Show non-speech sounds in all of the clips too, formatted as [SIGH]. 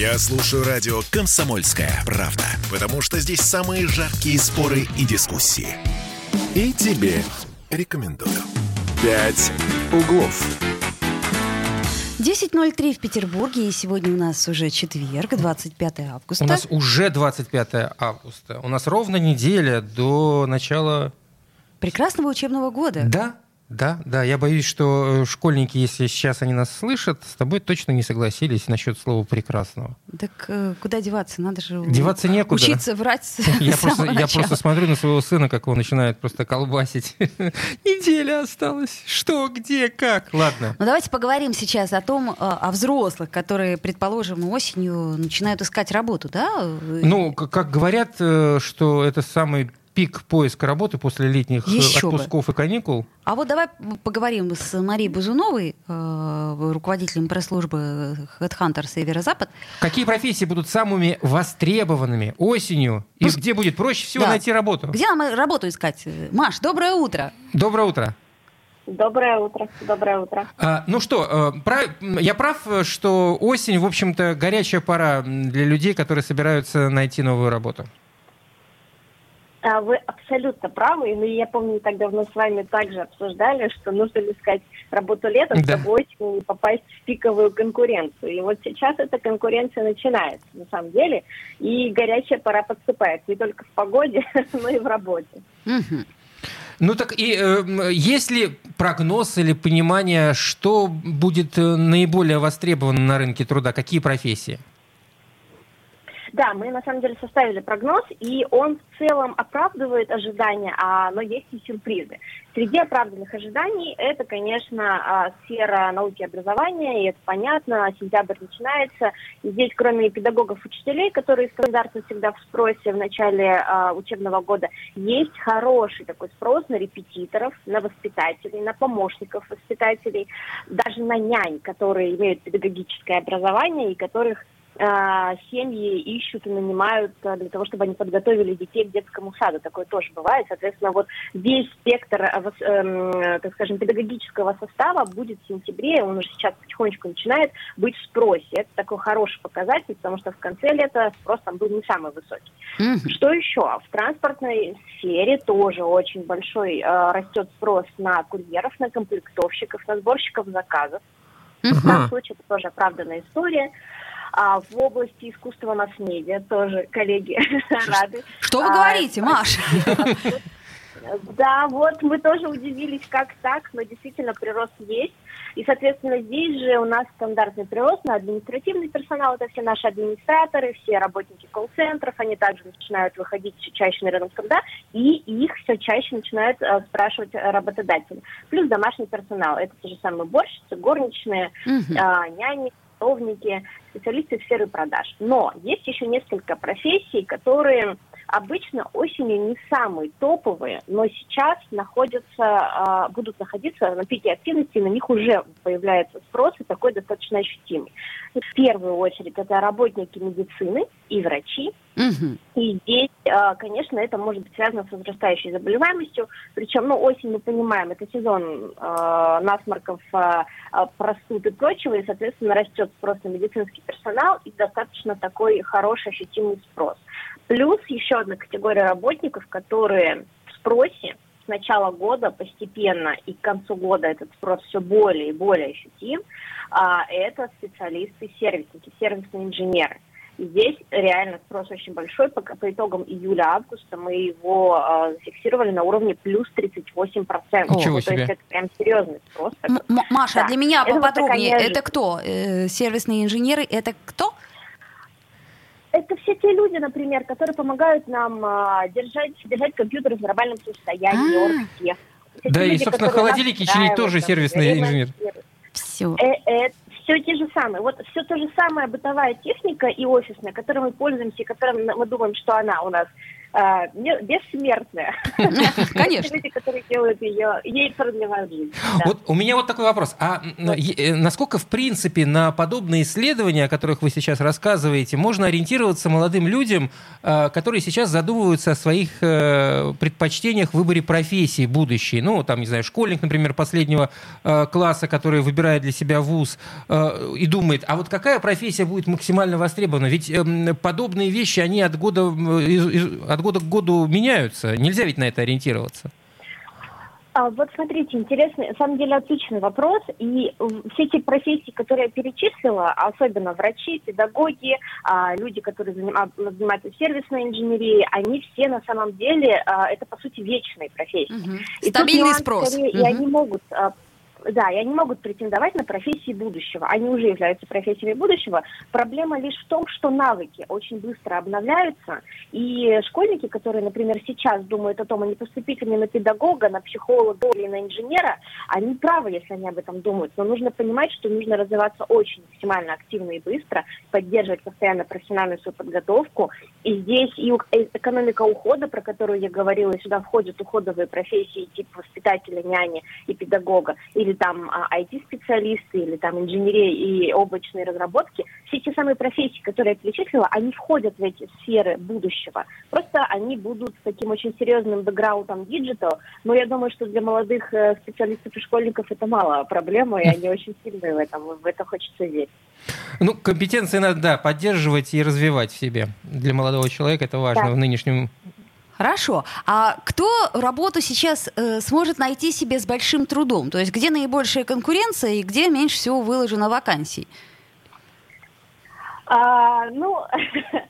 Я слушаю радио «Комсомольская правда», потому что здесь самые жаркие споры и дискуссии. И тебе рекомендую. «Пять углов». 10.03 в Петербурге, и сегодня у нас уже четверг, 25 августа. У нас уже 25 августа. У нас ровно неделя до начала... Прекрасного учебного года. Да, да, да, я боюсь, что э, школьники, если сейчас они нас слышат, с тобой точно не согласились насчет слова прекрасного. Так э, куда деваться? Надо же деваться некуда. учиться врать [LAUGHS] я просто, я просто смотрю на своего сына, как он начинает просто колбасить. [LAUGHS] Неделя осталась. Что, где, как? Ладно. Ну давайте поговорим сейчас о том, э, о взрослых, которые, предположим, осенью начинают искать работу, да? Ну, как говорят, что это самый пик поиска работы после летних э, Еще отпусков бы. и каникул. А вот давай поговорим с Марией Бузуновой, э, руководителем пресс-службы Headhunter Северо-Запад. Какие профессии будут самыми востребованными осенью? И ну, где будет проще всего да. найти работу? Где нам работу искать? Маш, доброе утро. Доброе утро. Доброе утро. Доброе утро. А, ну что, э, прав, я прав, что осень, в общем-то, горячая пора для людей, которые собираются найти новую работу? А, вы абсолютно правы, но я помню, не так давно с вами также обсуждали, что нужно искать работу летом, да. чтобы осенью не попасть в пиковую конкуренцию. И вот сейчас эта конкуренция начинается, на самом деле, и горячая пора подступает не только в погоде, [LAUGHS] но и в работе. Ну так и э, есть ли прогноз или понимание, что будет э, наиболее востребовано на рынке труда, какие профессии? Да, мы на самом деле составили прогноз, и он в целом оправдывает ожидания, а, но есть и сюрпризы. Среди оправданных ожиданий это, конечно, а, сфера науки и образования, и это понятно, сентябрь начинается. И здесь, кроме педагогов, учителей, которые стандартно всегда в спросе в начале а, учебного года, есть хороший такой спрос на репетиторов, на воспитателей, на помощников воспитателей, даже на нянь, которые имеют педагогическое образование и которых семьи ищут и нанимают а, для того, чтобы они подготовили детей к детскому саду. Такое тоже бывает. Соответственно, вот весь спектр, а, эм, так скажем, педагогического состава будет в сентябре, он уже сейчас потихонечку начинает быть в спросе. Это такой хороший показатель, потому что в конце лета спрос там был не самый высокий. Mm-hmm. Что еще? В транспортной сфере тоже очень большой растет спрос на курьеров, на комплектовщиков, на сборщиков заказов. Mm-hmm. В данном случае это тоже оправданная история. А в области искусства масс-медиа тоже коллеги [LAUGHS] рады. Что вы а, говорите, Маша? [LAUGHS] Да, вот мы тоже удивились, как так, но действительно прирост есть. И, соответственно, здесь же у нас стандартный прирост на административный персонал. Это все наши администраторы, все работники колл-центров. Они также начинают выходить все чаще на рынок труда, и их все чаще начинают э, спрашивать работодатели. Плюс домашний персонал. Это те же самые борщицы, горничные, угу. э, няни, садовники, специалисты сферы продаж. Но есть еще несколько профессий, которые обычно осенью не самые топовые, но сейчас находятся, э, будут находиться на пике активности, на них уже появляется спрос и такой достаточно ощутимый. В первую очередь это работники медицины и врачи. Угу. И здесь, э, конечно, это может быть связано с возрастающей заболеваемостью. Причем, ну, осень, мы понимаем, это сезон э, насморков, э, простуд и прочего, и, соответственно, растет спрос на медицинский персонал и достаточно такой хороший ощутимый спрос. Плюс еще одна категория работников, которые в спросе с начала года постепенно и к концу года этот спрос все более и более ощутим, а, это специалисты-сервисники, сервисные инженеры. И здесь реально спрос очень большой. По, по итогам июля-августа мы его э, зафиксировали на уровне плюс 38%. Ничего себе. То есть это прям серьезный спрос. М- Маша, да. для меня это поподробнее, вот это кто? Э, сервисные инженеры, это кто? Это все те люди, например, которые помогают нам а, держать, держать компьютеры в нормальном состоянии, а. оргтех. Да, люди, и, собственно, холодильники чинить тоже сервисный инженер. Все. Э, э, все те же самые. Вот все то же самое бытовая техника и офисная, которой мы пользуемся, и которой мы думаем, что она у нас а, бессмертная. [LAUGHS] Конечно. Люди, которые делают ее, ей продлевают жизнь. Вот у меня вот такой вопрос. А э, насколько, в принципе, на подобные исследования, о которых вы сейчас рассказываете, можно ориентироваться молодым людям, э, которые сейчас задумываются о своих э, предпочтениях в выборе профессии будущей? Ну, там, не знаю, школьник, например, последнего класса, который выбирает для себя вуз и думает, а вот какая профессия будет максимально востребована? Ведь эм, подобные вещи, они от года, от от года к году меняются. Нельзя ведь на это ориентироваться. А, вот смотрите, интересный, на самом деле отличный вопрос. И все эти профессии, которые я перечислила, особенно врачи, педагоги, а, люди, которые занимаются сервисной инженерией, они все на самом деле, а, это по сути вечные профессии. Угу. И Стабильный спрос. Скорее, угу. И они могут да, и они могут претендовать на профессии будущего. Они уже являются профессиями будущего. Проблема лишь в том, что навыки очень быстро обновляются, и школьники, которые, например, сейчас думают о том, а не поступить ли на педагога, на психолога или на инженера, они правы, если они об этом думают. Но нужно понимать, что нужно развиваться очень максимально активно и быстро, поддерживать постоянно профессиональную свою подготовку. И здесь и экономика ухода, про которую я говорила, сюда входят уходовые профессии типа воспитателя, няни и педагога, или или там IT-специалисты, а, или там инженерия и облачные разработки, все те самые профессии, которые я перечислила, они входят в эти сферы будущего. Просто они будут с таким очень серьезным бэкграундом digital, но я думаю, что для молодых э, специалистов и школьников это мало проблема, и они очень сильные в этом, в это хочется верить. Ну, компетенции надо, да, поддерживать и развивать в себе. Для молодого человека это важно да. в нынешнем Хорошо. А кто работу сейчас э, сможет найти себе с большим трудом? То есть где наибольшая конкуренция и где меньше всего выложено вакансий? А, ну, [LAUGHS]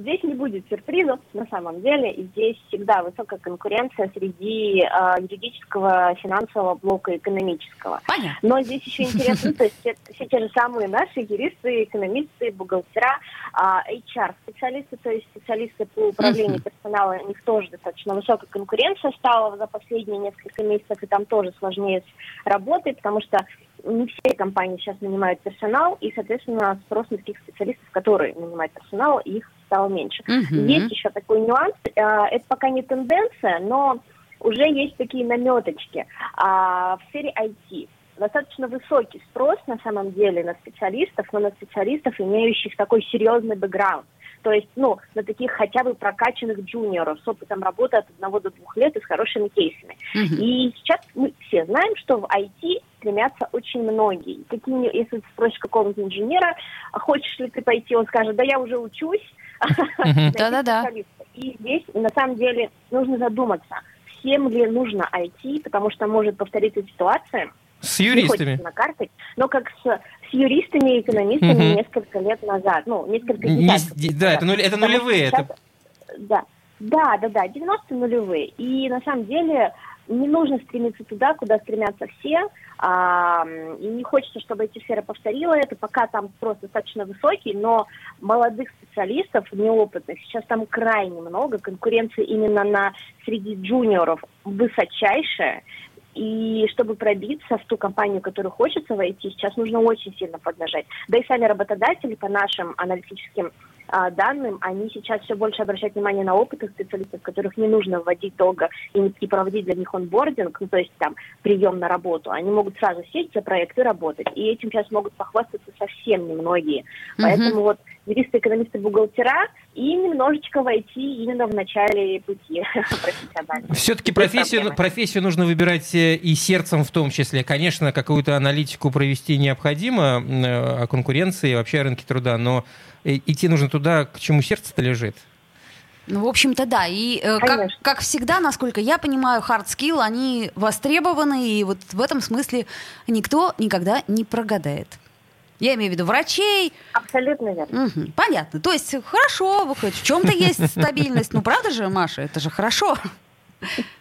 Здесь не будет сюрпризов на самом деле, и здесь всегда высокая конкуренция среди э, юридического, финансового блока экономического. Понятно. Но здесь еще интересно, то есть все те же самые наши юристы, экономисты, бухгалтера, э, HR-специалисты, то есть специалисты по управлению персоналом, у них тоже достаточно высокая конкуренция стала за последние несколько месяцев, и там тоже сложнее работать, потому что не все компании сейчас нанимают персонал, и, соответственно, спрос на таких специалистов, которые нанимают персонал, их стало меньше. Угу. Есть еще такой нюанс, э, это пока не тенденция, но уже есть такие наметочки. А, в сфере IT достаточно высокий спрос на самом деле на специалистов, но на специалистов, имеющих такой серьезный бэкграунд. То есть, ну, на таких хотя бы прокачанных джуниоров с опытом работы от одного до двух лет и с хорошими кейсами. Uh-huh. И сейчас мы все знаем, что в IT стремятся очень многие. Какие, если ты спросишь какого-нибудь инженера, а хочешь ли ты пойти, он скажет, да я уже учусь. [LAUGHS] Да-да-да. И здесь, на самом деле, нужно задуматься, всем ли нужно IT, потому что может повториться ситуация, с юристами. Не накартать, но как с, с юристами и экономистами угу. несколько лет назад, ну, несколько десятков. Не, да, это, нуль, это нулевые. Сейчас, это... Да, да, да, да, 90 нулевые. И на самом деле не нужно стремиться туда, куда стремятся все. А, и не хочется, чтобы эти сферы повторила это, пока там просто достаточно высокий, но молодых специалистов, неопытных, сейчас там крайне много, конкуренции именно на среди джуниоров высочайшая, и чтобы пробиться в ту компанию, в которую хочется войти, сейчас нужно очень сильно поднажать. Да и сами работодатели по нашим аналитическим а, данным, они сейчас все больше обращают внимание на опытных специалистов, которых не нужно вводить долго и, и проводить для них онбординг, ну, то есть там прием на работу. Они могут сразу сесть за проекты работать. И этим сейчас могут похвастаться совсем немногие. Mm-hmm. Поэтому вот юристы, экономисты, бухгалтера и немножечко войти именно в начале пути [LAUGHS] профессионально. Все-таки профессию, профессию нужно выбирать э, и сердцем в том числе. Конечно, какую-то аналитику провести необходимо э, о конкуренции, вообще о рынке труда, но э, идти нужно туда, к чему сердце-то лежит. Ну, в общем-то, да. И э, как, как всегда, насколько я понимаю, hard skill, они востребованы, и вот в этом смысле никто никогда не прогадает. Я имею в виду врачей. Абсолютно верно. Угу, понятно. То есть хорошо, выходит, в чем-то есть стабильность. Ну, правда же, Маша, это же хорошо.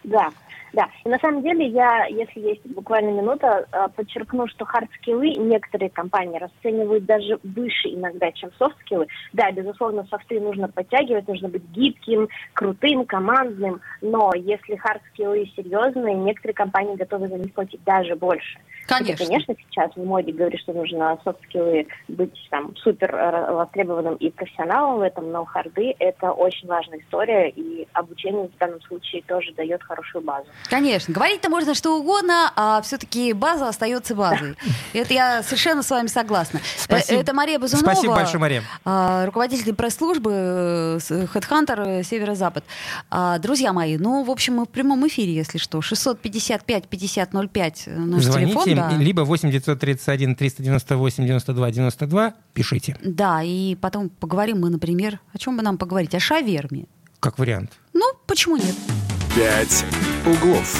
Да. Да, и на самом деле я, если есть буквально минута, а, подчеркну, что хард-скиллы некоторые компании расценивают даже выше иногда, чем софт-скиллы. Да, безусловно, софты нужно подтягивать, нужно быть гибким, крутым, командным, но если хард-скиллы серьезные, некоторые компании готовы за них платить даже больше. Конечно. Это, конечно, сейчас в моде говорит, что нужно софт-скиллы быть там супер востребованным и профессионалом в этом, но харды — это очень важная история, и обучение в данном случае тоже дает хорошую базу. Конечно. Говорить-то можно что угодно, а все-таки база остается базой. Это я совершенно с вами согласна. Спасибо. Это Мария Базунова. Спасибо большое, Мария. а, Руководитель пресс-службы э, HeadHunter Северо-Запад. А, Друзья мои, ну, в общем, мы в прямом эфире, если что. 655-5005 наш Звоните, телефон. да. либо 8 931 398 92 92, пишите, Да, и потом поговорим мы, например, о чем бы нам поговорить? О шаверме. как вариант. Ну, почему нет? «Пять углов».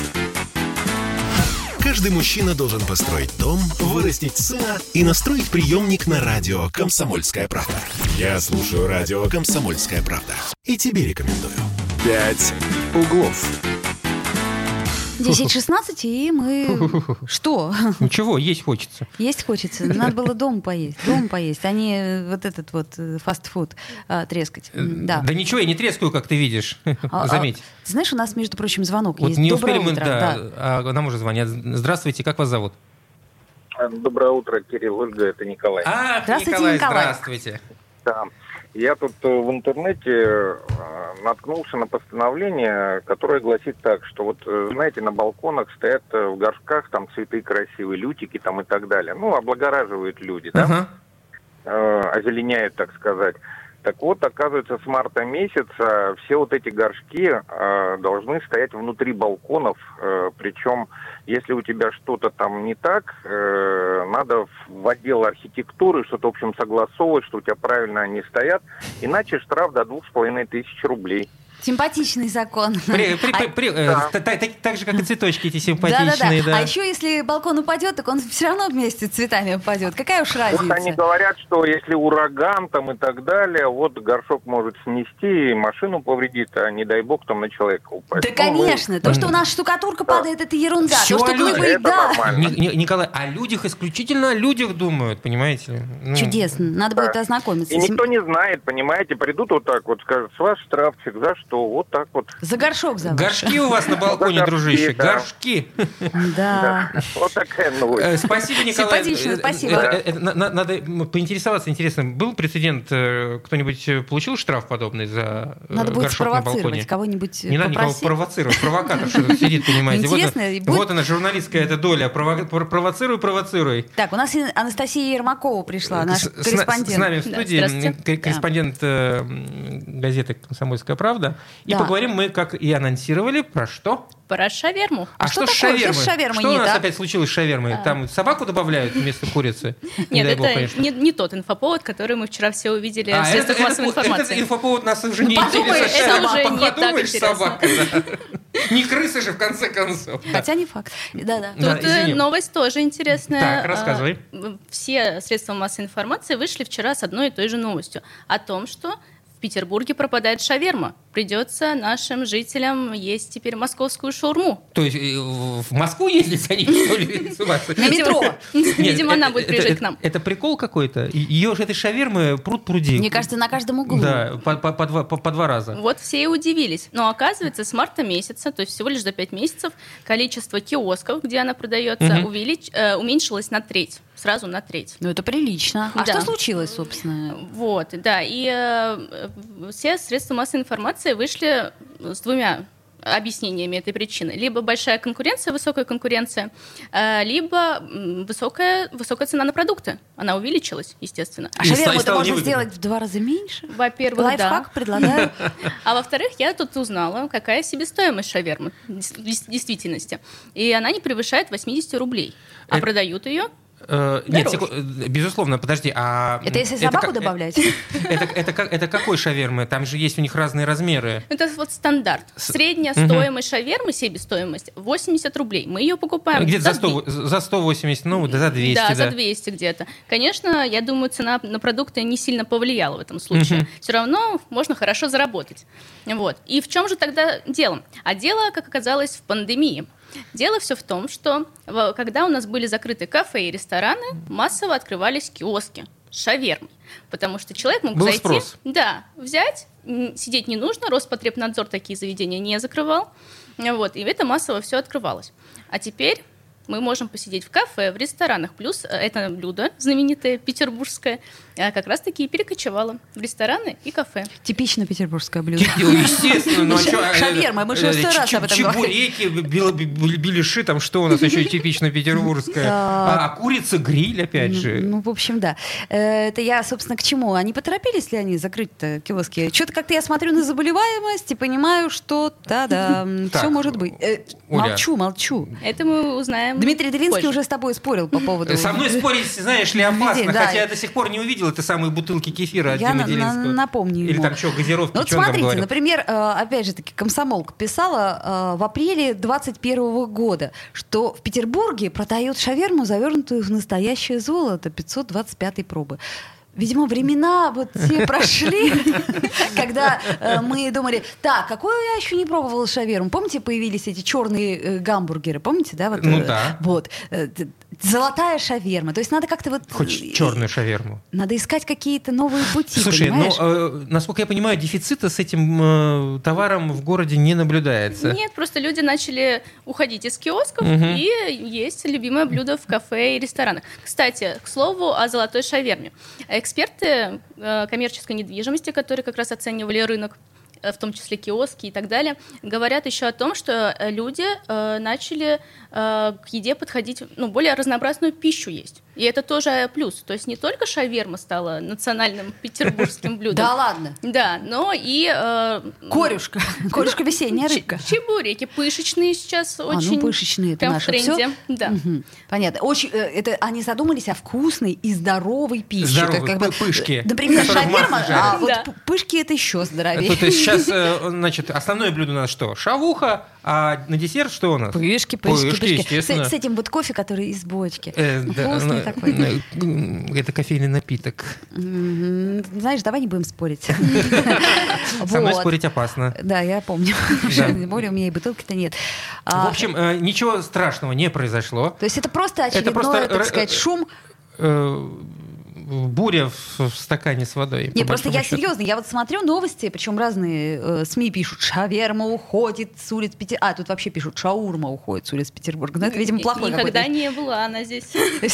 Каждый мужчина должен построить дом, вырастить сына и настроить приемник на радио «Комсомольская правда». Я слушаю радио «Комсомольская правда» и тебе рекомендую. «Пять углов». 10-16, и мы... [LAUGHS] Что? Ничего, есть хочется. Есть хочется. Надо было дома поесть. Дома поесть, а не вот этот вот э, фастфуд а, трескать. М, Да. Да ничего, я не трескаю, как ты видишь. [LAUGHS] А, а, Заметь. ты знаешь, у нас, между прочим, звонок Вот есть. не Доброе успели мы, утро. да, да. а нам уже звонят. Здравствуйте, как вас зовут? Доброе утро, Кирилл, Ольга, это Николай. А, Здравствуйте, Николай, Николай. здравствуйте. Да. Я тут э, в интернете э, наткнулся на постановление, которое гласит так, что вот, э, знаете, на балконах стоят в горшках там цветы красивые, лютики там и так далее. Ну, облагораживают люди, да? Э, озеленяют, так сказать. Так вот, оказывается, с марта месяца все вот эти горшки э, должны стоять внутри балконов. Э, причем, если у тебя что-то там не так, э, надо в- отдел архитектуры что-то, в общем, согласовывать, что у тебя правильно они стоят. Иначе штраф до двух с половиной тысяч рублей. Симпатичный закон. При- при- А- при- при- э, Да. та- та- та- Так же, как и цветочки эти симпатичные, да. А еще если балкон упадет, так он все равно вместе с цветами упадет. Какая уж Вот они разница? говорят, что если ураган там и так далее, вот горшок может снести, машину повредит, а не дай бог там на человека упасть. Да, Ну, мы- конечно. То, что у нас штукатурка падает, это ерунда. Всё То, что люди. глыбы, Это да. нормально. Николай, о людях исключительно о людях думают, понимаете? Ну, Чудесно. Надо будет Да. ознакомиться. И никто не знает, понимаете, придут вот так вот, скажут, с вас штрафчик, за что? Вот так вот. За горшок за. Горшки у вас на балконе, дружище, горшки. Да. Вот такая новость. Э, Спасибо, Николай. Симпатично, Э, спасибо. на- Надо поинтересоваться, интересно, был прецедент, э, кто-нибудь э, получил штраф подобный за э, Надо будет горшок на балконе? спровоцировать, кого-нибудь Не надо никого провоцировать, провокатор что-то сидит, понимаете. Вот Интересно, она- и будет- Вот она, журналистская эта доля, прово- пр- провоцируй, провоцируй. Так, у нас Анастасия Ермакова пришла, наш корреспондент. с нами в студии корреспондент э, газеты «Комсомольская правда». И Да. поговорим мы, как и анонсировали, про что? Про шаверму. А, что что, с такое? Что шавермой? с шавермой Что не у нас так? опять случилось с шавермой? Там собаку добавляют вместо курицы? Не Нет, это бог, конечно. не, не тот инфоповод, который мы вчера все увидели А, в средствах это- массовой это- информации. Этот инфоповод нас уже не интересует. это уже не так Подумаешь, интересно. собака. Не крысы же, в конце концов. Хотя не факт. Да-да. Да, Тут э, извини. новость тоже интересная. Так, рассказывай. А, Все средства массовой информации вышли вчера с одной и той же новостью о том, что в Петербурге пропадает шаверма. Придется нашим жителям есть теперь московскую шаурму. То есть э, в Москву ездить они, что ли? [LAUGHS] На метро. Видимо, [LAUGHS] она будет приезжать к нам. Это прикол какой-то? Ее же этой шавермы пруд пруди. Мне кажется, на каждом углу. Да, по, по- по два, по- по два раза. Вот все и удивились. Но оказывается, с марта месяца, то есть всего лишь за 5 месяцев, количество киосков, где она продается, э, уменьшилось на треть. Сразу на треть. Ну, это прилично. А Да. что случилось, собственно? Вот, да. И э, все средства массовой информации вышли с двумя объяснениями этой причины. Либо большая конкуренция, высокая конкуренция, э, либо высокая, высокая цена на продукты. Она увеличилась, естественно. А шаверму это можно сделать в два раза меньше? Во-первых, да. Лайфхак предлагаю. [LAUGHS] А во-вторых, я тут узнала, какая себестоимость шавермы в действительности. И она не превышает 80 рублей. А Это- продают ее Э, нет, секу- э, безусловно, подожди, а... Это если собаку как- добавлять? [LAUGHS] Это, это, как- это какой шавермы? Там же есть у них разные размеры. Это вот стандарт. Средняя Мгм. стоимость шавермы, себестоимость 80 рублей. Мы ее покупаем Где-то за, за 100, за 180, ну, да, за 200, да, да. за 200 где-то. Конечно, я думаю, цена на продукты не сильно повлияла в этом случае. Мгм. Все равно можно хорошо заработать. Вот. И в чем же тогда дело? А дело, как оказалось, в пандемии. Дело все в том, что в- когда у нас были закрыты кафе и рестораны, массово открывались киоски с шавермой. Потому что человек мог Был зайти, спрос. да, взять, сидеть не нужно, Роспотребнадзор такие заведения не закрывал. Вот, и это массово все открывалось. А теперь мы можем посидеть в кафе, в ресторанах. Плюс э, это блюдо знаменитое петербургское э, как раз-таки и перекочевало в рестораны и кафе. Типично петербургское блюдо. [LAUGHS] Естественно. Ну, а чё, э, Шаверма, мы же сто раз об этом говорили. Чебуреки, беляши, там что у нас еще типично петербургское? А, а курица гриль, опять же. Ну, в общем, да. Это я, собственно, к чему? Они поторопились ли они закрыть-то киоски? Что-то как-то я смотрю на заболеваемость и понимаю, что да-да, [LAUGHS] все может быть. Молчу, молчу. Это мы узнаем Дмитрий Делинский уже с тобой спорил по поводу... Со мной спорить, знаешь ли, опасно, хотя я до сих пор не увидел этой самой бутылки кефира от Димы Делинского. напомню Или там что, газировки, ну, вот смотрите, например, э, опять же таки, комсомолка писала э, в апреле 21 года, что в Петербурге продают шаверму, завернутую в настоящее золото 525 пробы. Видимо, времена вот те [LAUGHS] прошли, когда э, мы думали, так, какую я еще не пробовала шаверму. Помните, появились эти черные э, гамбургеры, помните, да? Ну да. Вот. Золотая шаверма. То есть надо как-то вот... Хоть черную шаверму. Надо искать какие-то новые пути, Слушай, понимаешь? ну, э, насколько я понимаю, дефицита с этим э, товаром в городе не наблюдается. Нет, просто люди начали уходить из киосков угу. и есть любимое блюдо в кафе и ресторанах. Кстати, к слову о золотой шаверме. Эксперты э, коммерческой недвижимости, которые как раз оценивали рынок, Э, в том числе киоски и так далее, говорят еще о том, что э, люди э, начали э, к еде подходить, ну, более разнообразную пищу есть. И это тоже плюс. То есть не только шаверма стала национальным [LAUGHS] петербургским блюдом. Да ладно? Да, но и... Э, Корюшка. [LAUGHS] Корюшка весенняя рыбка. Чебуреки пышечные сейчас очень... А, ну пышечные, это наше тренде. Да. Понятно. Очень, это они задумались о вкусной и здоровой пище. Здоровой, как бы, пышки. Например, шаверма, а вот пышки это еще здоровее. То есть сейчас, [LAUGHS] э, значит, основное блюдо у нас что? Шавуха, а на десерт что у нас? Пышки, пышки, пышки. пышки. С, с этим вот кофе, который из бочки. Э, Вкусный да, такой. Это кофейный напиток. Знаешь, давай не будем спорить. [LAUGHS] Со мной спорить опасно. Да, я помню. [LAUGHS] Более у меня и бутылки-то нет. В а, общем, э, ничего страшного не произошло. То есть это просто очередной, так сказать, шум э, буря в, в стакане с водой. Не, просто я счету. серьезно, я вот смотрю новости, причем разные э, СМИ пишут, шаверма уходит с улиц Петербурга. А, тут вообще пишут, шаурма уходит с улиц Петербурга. Ну, это, видимо, плохой Никогда не была она здесь. А,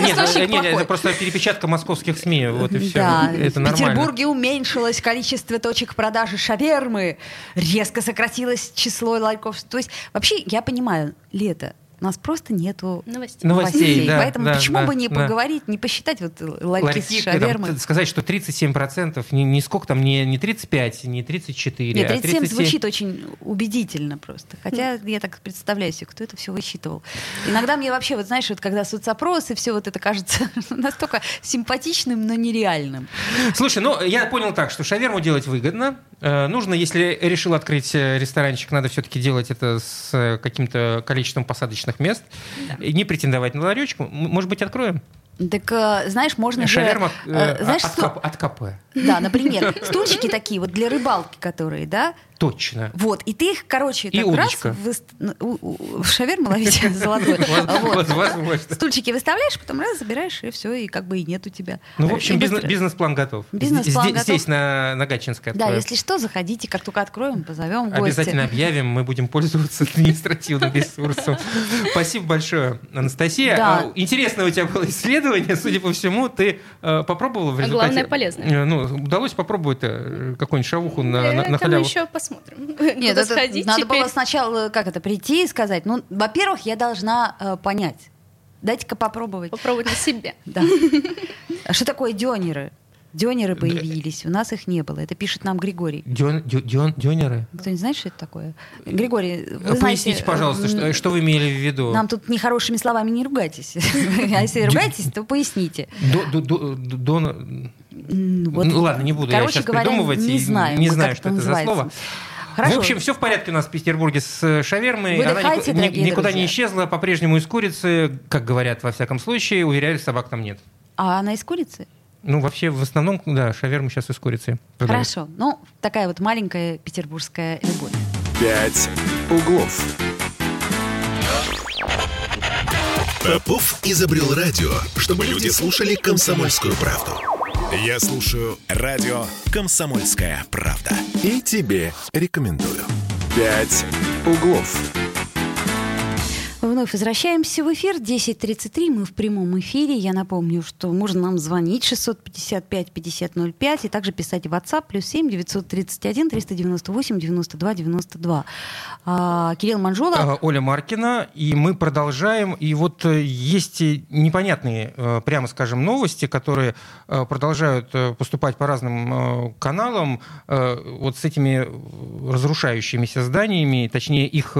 нет, [LAUGHS] это просто перепечатка московских СМИ, вот и все. Да, в Петербурге уменьшилось количество точек продажи шавермы, резко сократилось число ларьков. То есть, вообще, я понимаю, лето, у нас просто нету новостей. новостей. Да, Поэтому да, почему да, бы не да. поговорить, не посчитать вот ларьки, ларьки с шавермой? Там, сказать, что 37%, не, не сколько там, не, не 35, не 34, Нет, 37 а 37... звучит очень убедительно просто. Хотя mm. я так представляю себе, кто это все высчитывал. Иногда мне вообще, вот знаешь, вот когда соцопросы, все вот это кажется [LAUGHS] настолько симпатичным, но нереальным. Слушай, ну я понял так, что шаверму делать выгодно. Э, нужно, если решил открыть э, ресторанчик, надо все-таки делать это с э, каким-то количеством посадочных мест, да. и не претендовать на ларечку. Может быть, откроем? Так, знаешь, можно Шаверма, же... Э, знаешь, от, от, от КП. Да, например, [LAUGHS] стульчики такие вот для рыбалки, которые, да, Точно. Вот, и ты их, короче, и так удочка. раз в, в шаверму ловить [LAUGHS] золотой. Стульчики выставляешь, потом раз забираешь, и все, и как бы и нет у тебя. Ну, в общем, бизнес-план готов. Бизнес-план готов. Здесь, на, на Гатчинской Да, если что, заходите, как только откроем, позовем. Обязательно объявим, мы будем пользоваться [LAUGHS] административным ресурсом. Спасибо большое, Анастасия. А, интересное у тебя было исследование, судя по всему, ты э, попробовала в результате... Главное, полезное. Ну, удалось попробовать э, какую-нибудь шавуху на, на халяву? еще посмотрим. [LAUGHS] Нет, это, сходить надо теперь. было сначала как это прийти и сказать. Ну, во-первых, я должна э, понять. Дайте-ка попробовать. Попробовать на себе. Да. [LAUGHS] А что такое дёнеры? Дёнеры появились, у нас их не было. Это пишет нам Григорий. Дён, дён, дёнеры? Кто не знает, что это такое? Григорий, вы Поясните, знаете, пожалуйста, что, что вы имели в виду? Нам тут нехорошими словами не ругайтесь. [LAUGHS] А если ругаетесь, то поясните. Дон... Вот, ну ладно, не буду короче я сейчас говоря, придумывать. Не знаю, не знаю, что это за слово. Хорошо. В общем, все в порядке у нас в Петербурге с э, шавермой. Выдыхайте, Она никуда, никуда друзья. не исчезла, по-прежнему из курицы, как говорят во всяком случае, уверяли, собак там нет. А она из курицы? Ну, вообще, в основном, да, шаверму сейчас из курицы. Продают. Хорошо. Ну, такая вот маленькая петербургская любовь. Пять углов. Попов изобрел радио, чтобы люди слушали комсомольскую правду. Я слушаю радио «Комсомольская правда». И тебе рекомендую. «Пять углов». Вновь возвращаемся в эфир. 10.33, мы в прямом эфире. Я напомню, что можно нам звонить 655-5005 и также писать в WhatsApp плюс 7 931 398 92 92. А, Кирилл Манжула. А, Оля Маркина. И мы продолжаем. И вот э, есть непонятные, э, прямо скажем, новости, которые э, продолжают поступать по разным каналам. Вот с этими разрушающимися зданиями, точнее их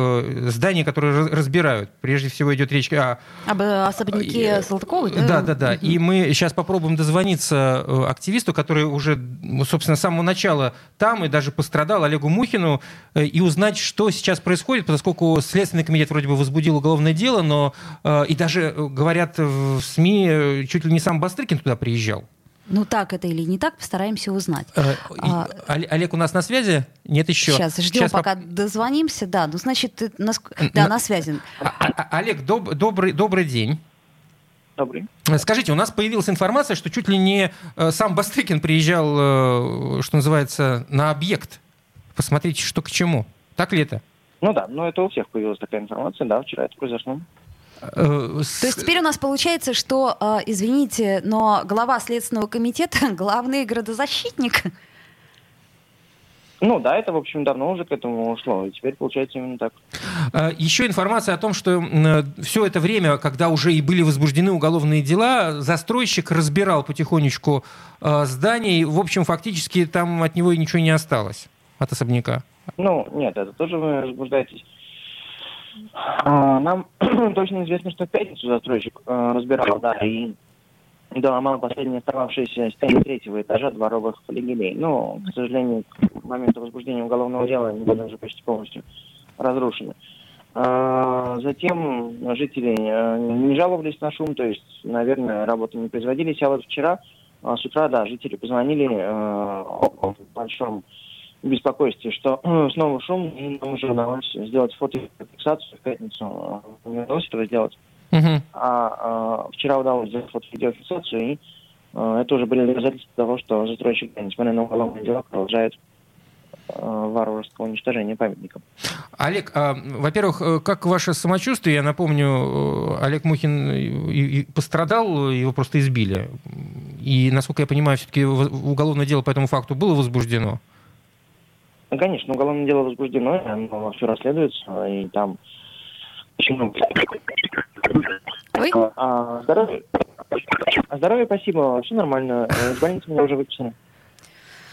здания, которые разбирают. Прежде всего идет речь о... Об особняке Салтыковой? Да, да, да. И мы сейчас попробуем дозвониться активисту, который уже, собственно, с самого начала там и даже пострадал, Олегу Мухину, и узнать, что сейчас происходит, поскольку Следственный комитет вроде бы возбудил уголовное дело, но и даже, говорят в СМИ, чуть ли не сам Бастрыкин туда приезжал. Ну так это или не так, постараемся узнать. Э, а, Олег у нас на связи? Нет еще. Сейчас ждем, Сейчас пока поп... дозвонимся. Да, ну значит, ты на... да, на, на связи. А, а, Олег, доб... добрый, добрый день. Добрый. Скажите, у нас появилась информация, что чуть ли не э, сам Бастрыкин приезжал, э, что называется, на объект. Посмотрите, что к чему. Так ли это? Ну да, но это у всех появилась такая информация, да, вчера это произошло. То есть теперь у нас получается, что, а, извините, но глава Следственного комитета главный градозащитник. Ну да, это, в общем, давно уже к этому ушло, и теперь получается именно так. А, еще информация о том, что все это время, когда уже и были возбуждены уголовные дела, застройщик разбирал потихонечку здание, и, в общем, фактически там от него ничего не осталось, от особняка. Ну, нет, это тоже вы возбуждаетесь нам [CLEARS THROAT] точно известно, что в пятницу застройщик э, разбирал, да, и доломал последние остававшиеся стены третьего этажа дворовых флигелей. Но, к сожалению, к моменту возбуждения уголовного дела они были уже почти полностью разрушены. А, затем жители э, не жаловались на шум, то есть, наверное, работы не производились. А вот вчера а, с утра, да, жители позвонили э, о большом беспокойстве, что [CLEARS THROAT] снова шум, и нам уже удалось сделать фотофиксацию в пятницу. Не удалось этого сделать. Uh-huh. А, а вчера удалось сделать фото-видеофиксацию, и а, это уже были доказательства того, что застройщик, несмотря на уголовные дела, продолжает а, варварского уничтожения памятников. Олег, а, во-первых, э, как ваше самочувствие? Я напомню, э, Олег Мухин и, и пострадал, его просто избили. И, насколько я понимаю, все-таки уголовное дело по этому факту было возбуждено? Ну, конечно, уголовное дело возбуждено, оно все расследуется, и там почему... Ой? А, здоровье. А здоровье, спасибо, все нормально. Из э, больницы меня уже выписаны.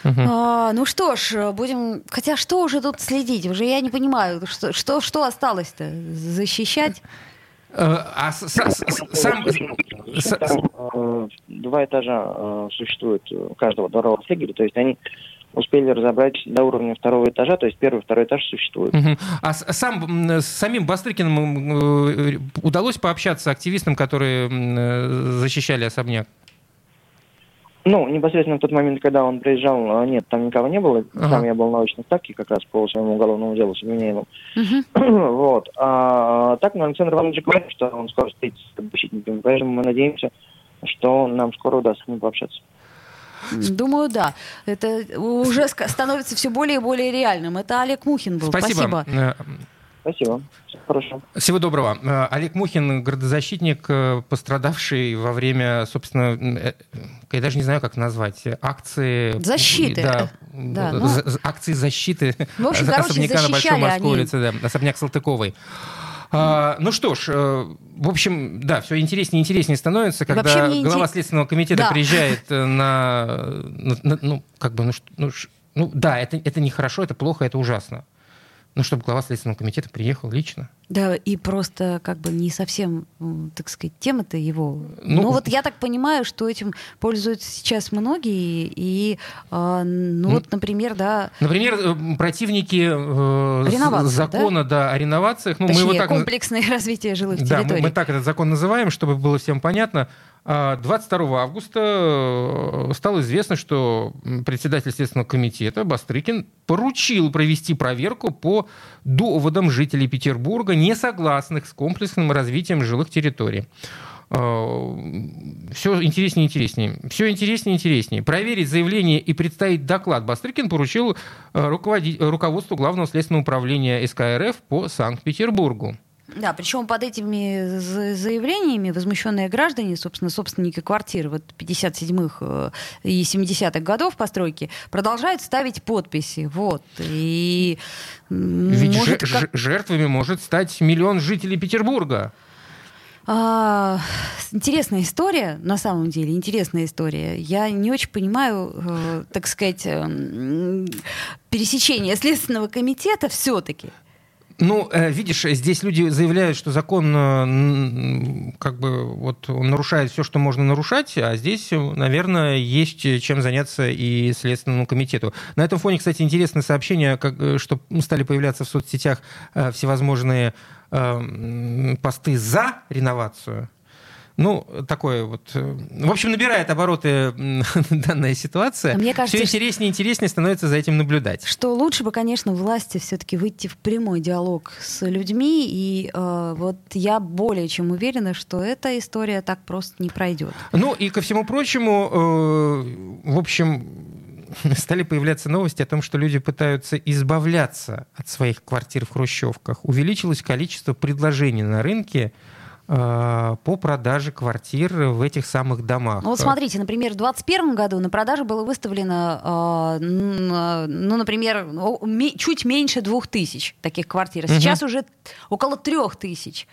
А, ну что ж, будем. Хотя что уже тут следить? Уже я не понимаю, что, что, что осталось-то? Защищать? Э, а сам... Э, два этажа существует у каждого дворового флигеля, то есть они успели разобрать до уровня второго этажа, то есть первый и второй этаж существует. Угу. А сам, с самим Бастрыкиным э, удалось пообщаться с активистам, которые э, защищали особняк? Ну, непосредственно в тот момент, когда он приезжал, а, нет, там никого не было. Ага. Сам я был на очной ставке как раз по своему уголовному делу с обвиняемым. Угу. [CLEARS THROAT] вот. А, так, ну, Александр Иванович говорит, что он скоро встретится с защитниками, поэтому мы надеемся, что нам скоро удастся с ним пообщаться. Думаю, да. Это уже становится все более и более реальным. Это Олег Мухин был. Спасибо. Спасибо. Э, Спасибо. Хорошо. Всего доброго. Э, Олег Мухин, градозащитник, э, пострадавший во время, собственно, я даже не знаю, как назвать, акции... Защиты. Да, да ну... акции защиты в общем, особняка на Большой Морской они... улице, да, особняк Салтыковой. А, ну что ж, в общем, да, все интереснее и интереснее становится, когда глава интерес... Следственного комитета да. приезжает э, на, на, на, ну, как бы, ну, ну, ну да, это, это нехорошо, это плохо, это ужасно. Ну, чтобы глава Следственного комитета приехал лично. Да, и просто как бы не совсем, так сказать, тема-то его. Ну, ну вот я так понимаю, что этим пользуются сейчас многие, и, э, ну вот, например, да... Например, э, противники э, закона да? Да, о реновациях. Ну, Точнее, мы его так... комплексное [LAUGHS] развитие жилых да, территорий. Да, мы, мы так этот закон называем, чтобы было всем понятно. 22 августа э, стало известно, что председатель Следственного комитета Бастрыкин поручил провести проверку по доводам жителей Петербурга, не согласных с комплексным развитием жилых территорий. Э, Все интереснее и интереснее. Все интереснее и интереснее. Проверить заявление и представить доклад Бастрыкин поручил э, руководить, руководству Главного следственного управления СКРФ по Санкт-Петербургу. Да, причем под этими заявлениями возмущенные граждане, собственно, собственники квартир вот 57-х э, и 70-х годов постройки, продолжают ставить подписи. Вот. И Ведь может, как... жертвами может стать миллион жителей Петербурга. А, интересная история, на самом деле, интересная история. Я не очень понимаю, э, так сказать, э, пересечение Следственного комитета все-таки. Ну, э, видишь, здесь люди заявляют, что закон э, как бы вот он нарушает все, что можно нарушать, а здесь, наверное, есть чем заняться и Следственному комитету. На этом фоне, кстати, интересное сообщение, как, э, что стали появляться в соцсетях всевозможные посты за реновацию. Ну, такое вот... Э, в общем, набирает обороты [LAUGHS] данная ситуация. Мне кажется, Все интереснее и интереснее становится за этим наблюдать. Что лучше бы, конечно, власти все-таки выйти в прямой диалог с людьми. И э, вот я более чем уверена, что эта история так просто не пройдет. Ну и ко всему прочему, э, в общем, [LAUGHS] стали появляться новости о том, что люди пытаются избавляться от своих квартир в хрущевках. Увеличилось количество предложений на рынке по продаже квартир в этих самых домах. Ну, вот смотрите, например, в 2021 году на продажу было выставлено, э, ну, например, чуть меньше двух тысяч таких квартир. Сейчас угу. уже около трех тысяч.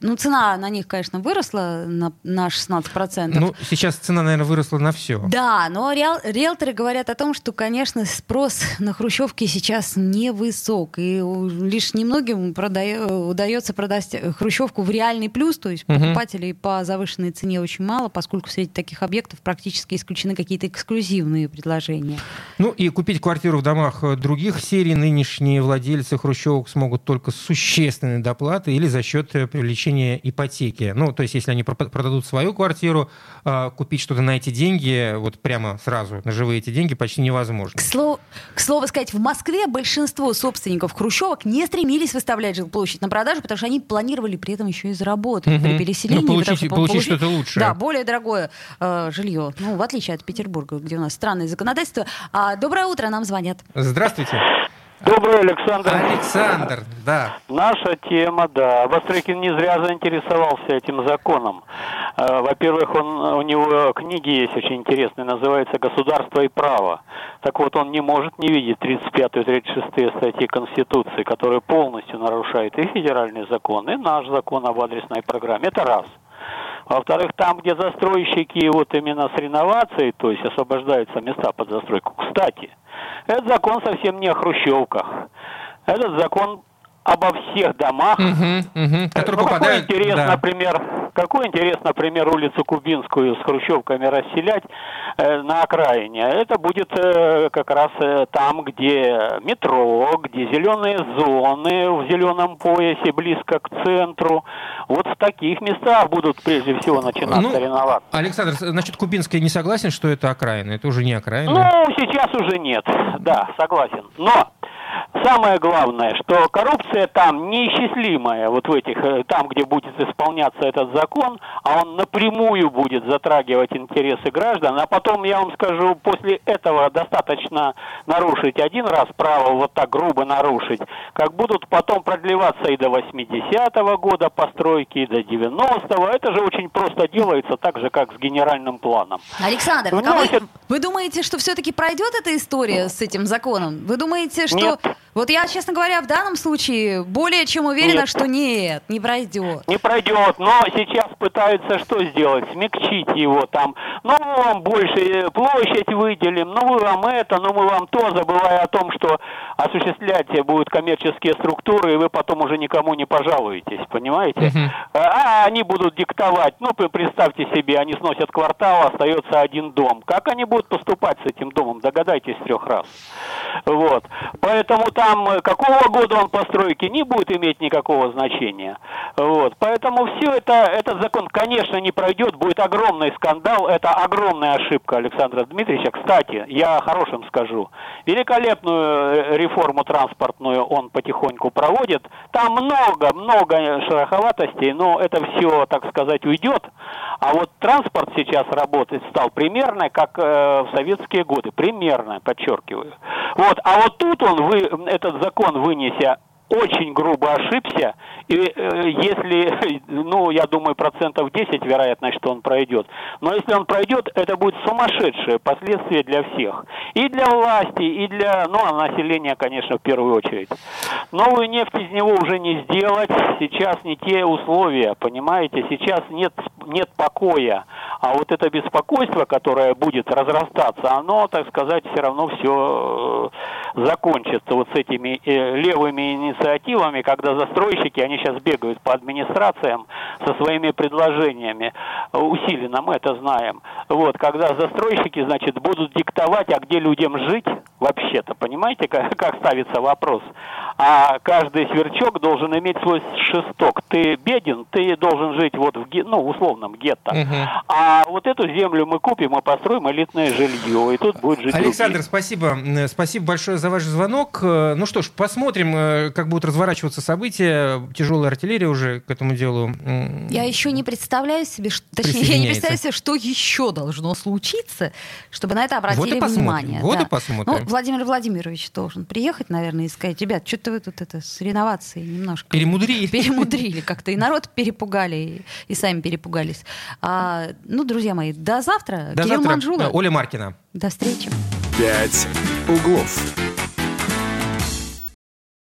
Ну, цена на них, конечно, выросла на, на 16%. Ну, сейчас цена, наверное, выросла на все. Да, но риэл, риэлторы говорят о том, что, конечно, спрос на хрущевки сейчас невысок. И лишь немногим продай, удается продать хрущевку в реальный плюс, то есть угу. покупателей по завышенной цене очень мало, поскольку среди таких объектов практически исключены какие-то эксклюзивные предложения. Ну и купить квартиру в домах других серий нынешние владельцы хрущевок смогут только с существенной доплатой или за счет привлечения увеличение ипотеки. Ну, то есть, если они продадут свою квартиру, а, купить что-то на эти деньги, вот прямо сразу, на живые эти деньги, почти невозможно. К слову, к слову сказать, в Москве большинство собственников хрущевок не стремились выставлять жилплощадь на продажу, потому что они планировали при этом еще и заработать угу. при переселении. Ну, получить, получить, получить что-то лучшее. Да, более дорогое э, жилье. Ну, в отличие от Петербурга, где у нас странное законодательство. А, доброе утро, нам звонят. Здравствуйте. Добрый Александр. Александр, да. Наша тема, да. Бастрыкин не зря заинтересовался этим законом. Э, во-первых, он, у него книги есть очень интересные, называется «Государство и право». Так вот, он не может не видеть 35 и 36 статьи Конституции, которые полностью нарушают и федеральный закон, и наш закон об адресной программе. Это раз. Во-вторых, там, где застройщики вот именно с реновацией, то есть освобождаются места под застройку. Кстати, этот закон совсем не о хрущевках. Этот закон обо всех домах. Угу, угу, которые ну, попадают... Какой интерес, да. например, какой интерес, например, улицу Кубинскую с хрущевками расселять э, на окраине? Это будет э, как раз э, там, где метро, где зеленые зоны в зеленом поясе, близко к центру. Вот в таких местах будут прежде всего начинаться ну, реновации. Александр, значит, Кубинская не согласен, что это окраина? Это уже не окраина? Ну, сейчас уже нет. Да, согласен. Но Самое главное, что коррупция там неисчислимая, вот в этих, э, там, где будет исполняться этот закон, а он напрямую будет затрагивать интересы граждан, а потом, я вам скажу, после этого достаточно нарушить один раз право, вот так грубо нарушить, как будут потом продлеваться и до 80-го года постройки, и до 90-го. Это же очень просто делается так же, как с генеральным планом. Александр, ну, а вы, вы думаете, что все-таки пройдет эта история с этим законом? Вы думаете, что... Нет. Вот я, честно говоря, в данном случае более чем уверена, нет. что нет, не пройдет. Не пройдет, но сейчас пытаются что сделать? Смягчить его там. Ну, мы вам больше площадь выделим, ну, мы вам это, ну, мы вам то, забывая о том, что осуществлять будут коммерческие структуры, и вы потом уже никому не пожалуетесь, понимаете? Uh-huh. А они будут диктовать, ну, представьте себе, они сносят квартал, остается один дом. Как они будут поступать с этим домом? Догадайтесь трех раз. Вот. Поэтому там э, какого года он постройки не будет иметь никакого значения. Вот. Поэтому все это, этот закон, конечно, не пройдет, будет огромный скандал, это огромная ошибка Александра Дмитриевича. Кстати, я хорошим скажу, великолепную э, реформу транспортную он потихоньку проводит. Там много, много шероховатостей, но это все, так сказать, уйдет. А вот транспорт сейчас работать стал примерно, как э, в советские годы. Примерно, подчеркиваю. Вот. А вот тут он, вы, этот закон вынеся очень грубо ошибся, и э, если, [LAUGHS] ну, я думаю, процентов 10 вероятность, что он пройдет, но если он пройдет, это будет сумасшедшее последствие для всех. И для власти, и для, ну, а населения, конечно, в первую очередь. Новую нефть из него уже не сделать, сейчас не те условия, понимаете, сейчас нет, нет покоя. А вот это беспокойство, которое будет разрастаться, оно, так сказать, все равно все э, закончится вот с этими э, левыми инициативами, когда застройщики, они сейчас бегают по администрациям со своими предложениями, усиленно мы это знаем. Вот, когда застройщики, значит, будут диктовать, а где людям жить, вообще-то, понимаете, как, [LAUGHS] как ставится вопрос? А каждый сверчок должен иметь свой шесток. Ты беден, ты должен жить вот в, ну, условном гетто. Угу. А вот эту землю мы купим и построим элитное жилье, и тут будет жить Александр, другие. спасибо. Спасибо большое за ваш звонок. Ну что ж, посмотрим, э, как будут разворачиваться события. Тяжелая артиллерия уже к этому делу. Я еще не представляю себе, точнее, я не представляю себе, что еще должно случиться, чтобы на это обратили вот внимание. Вот да. и посмотрим. Ну, Владимир Владимирович должен приехать, наверное, и сказать, ребят, что-то вы тут это с реновацией немножко... Перемудрили. Перемудрили как-то. И народ перепугали, и, и сами перепугались. А, ну, друзья мои, до завтра. До Кирилл завтра. Манжула. Оля Маркина. До встречи. «Пять углов».